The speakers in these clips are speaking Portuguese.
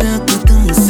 virar tua dança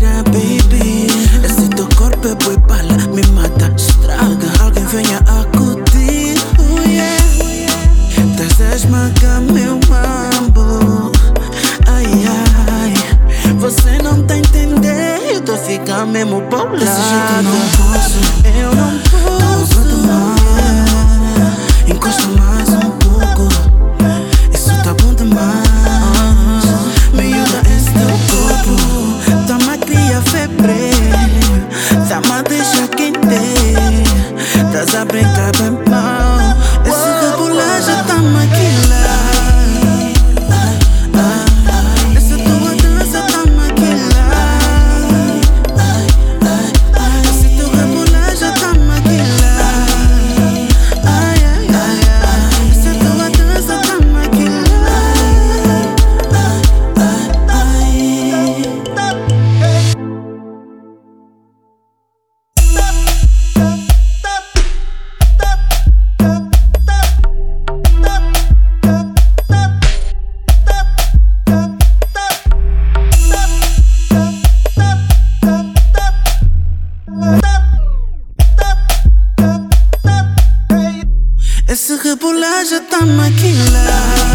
o. Desse jeito eu não posso, eu não posso. Encosta mais um pouco. Isso tá bom demais. Me da esse teu corpo, tá me cria febre, tá me deixa quente, tá a brincar bem. Esse rebolar já tá maquilado